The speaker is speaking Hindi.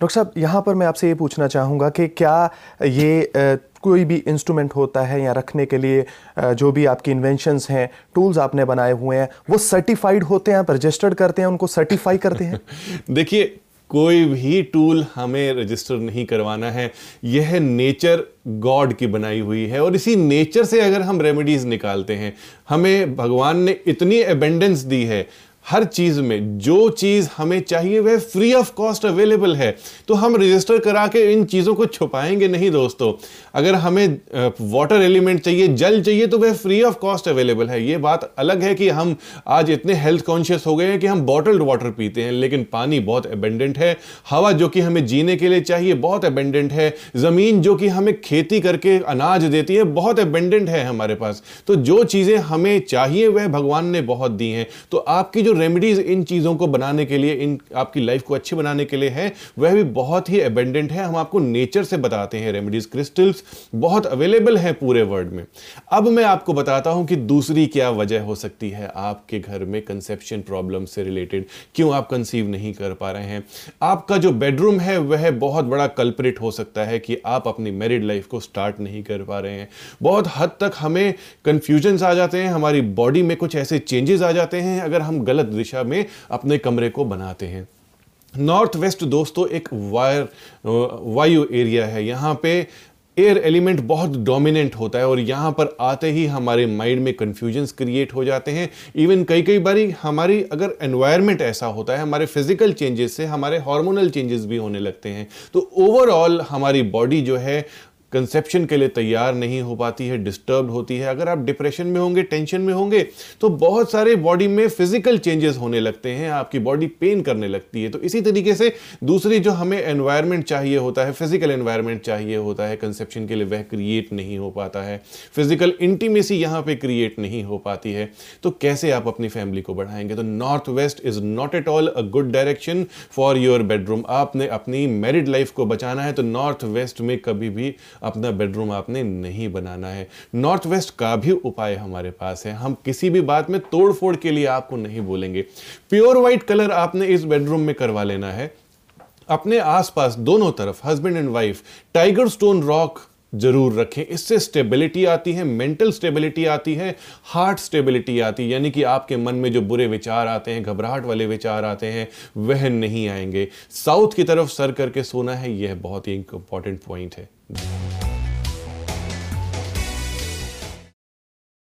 डॉक्टर साहब, यहाँ पर मैं आपसे ये पूछना चाहूँगा कि क्या ये कोई भी इंस्ट्रूमेंट होता है या रखने के लिए जो भी आपकी इन्वेंशंस हैं टूल्स आपने बनाए हुए हैं, वो सर्टिफाइड होते हैं, आप रजिस्टर्ड करते हैं, उनको सर्टिफाई करते हैं? देखिए, कोई भी टूल हमें रजिस्टर नहीं करवाना है। यह नेचर गॉड की बनाई हुई है और इसी नेचर से अगर हम रेमेडीज निकालते हैं, हमें भगवान ने इतनी एबेंडेंस दी है हर चीज़ में, जो चीज़ हमें चाहिए वह फ्री ऑफ़ कॉस्ट अवेलेबल है। तो हम रजिस्टर करा के इन चीज़ों को छुपाएँगे नहीं दोस्तों। अगर हमें वाटर एलिमेंट चाहिए, जल चाहिए तो वह फ्री ऑफ़ कॉस्ट अवेलेबल है। ये बात अलग है कि हम आज इतने हेल्थ कॉन्शियस हो गए हैं कि हम बॉटल्ड वाटर पीते हैं, लेकिन पानी बहुत अबेंडेंट है। हवा जो कि हमें जीने के लिए चाहिए, बहुत अबेंडेंट है। ज़मीन जो कि हमें खेती करके अनाज देती है, बहुत अबेंडेंट है हमारे पास। तो जो चीज़ें हमें चाहिए, वह भगवान ने बहुत दी हैं। तो आपकी जो रेमेडीज इन चीज़ों को बनाने के लिए, इन आपकी लाइफ को अच्छी बनाने के लिए है। वह भी बहुत ही अबेंडेंट है। हम आपको नेचर से बताते हैं रेमेडीज क्रिस्टल्स बहुत अवेलेबल है पूरे वर्ल्ड में। अब मैं आपको बताता हूँ कि दूसरी क्या वजह हो सकती है आपके घर में कंसेप्शन प्रॉब्लम से रिलेटेड क्यों आप कंसीव नहीं कर पा रहे हैं? आपका जो बेडरूम है, वह बहुत बड़ा कल्परेट हो सकता है कि आप अपनी मैरिड लाइफ को स्टार्ट नहीं कर पा रहे हैं। बहुत हद तक हमें कंफ्यूजन आ जाते हैं, हमारी बॉडी में कुछ ऐसे चेंजेस आ जाते हैं। अगर हम गलत दिशा में अपने कमरे को बनाते हैं। नॉर्थ वेस्ट दोस्तों, एक वायर वायु एरिया है। यहाँ पे एयर एलिमेंट बहुत डोमिनेंट होता है और यहाँ पर आते ही हमारे माइंड में कन्फ्यूजन्स क्रिएट हो जाते हैं। इवन कई कई बारी हमारी अगर एनवायरनमेंट ऐसा होता है, हमारे फ़िज़िकल चेंजेस से हमारे हार्मोनल चेंजेस भी होने लगते हैं। तो ओवरऑल हमारी बॉडी जो है कंसेप्शन के लिए तैयार नहीं हो पाती है डिस्टर्ब होती है। अगर आप डिप्रेशन में होंगे टेंशन में होंगे तो बहुत सारे बॉडी में फ़िज़िकल चेंजेस होने लगते हैं, आपकी बॉडी पेन करने लगती है। तो इसी तरीके से दूसरी जो हमें एनवायरनमेंट चाहिए होता है फ़िज़िकल एनवायरनमेंट चाहिए होता है कंसेप्शन के लिए वह क्रिएट नहीं हो पाता है। फ़िज़िकल इंटीमेसी यहाँ पर क्रिएट नहीं हो पाती है। तो कैसे आप अपनी फैमिली को बढ़ाएँगे? तो north west is not at all a good direction for your bedroom आपने अपनी मैरिड लाइफ को बचाना है तो नॉर्थ वेस्ट में कभी भी अपना बेडरूम आपने नहीं बनाना है। नॉर्थ वेस्ट का भी उपाय हमारे पास है। हम किसी भी बात में तोड़फोड़ के लिए आपको नहीं बोलेंगे। प्योर व्हाइट कलर आपने इस बेडरूम में करवा लेना है। अपने आसपास दोनों तरफ़, husband and wife, tiger stone rock ज़रूर रखें। इससे स्टेबिलिटी आती है मेंटल स्टेबिलिटी आती है हार्ट स्टेबिलिटी आती है। यानी कि आपके मन में जो बुरे विचार आते हैं, घबराहट वाले विचार आते हैं, वह नहीं आएँगे। साउथ की तरफ़ सर करके सोना है, यह बहुत ही इंपॉर्टेंट पॉइंट है।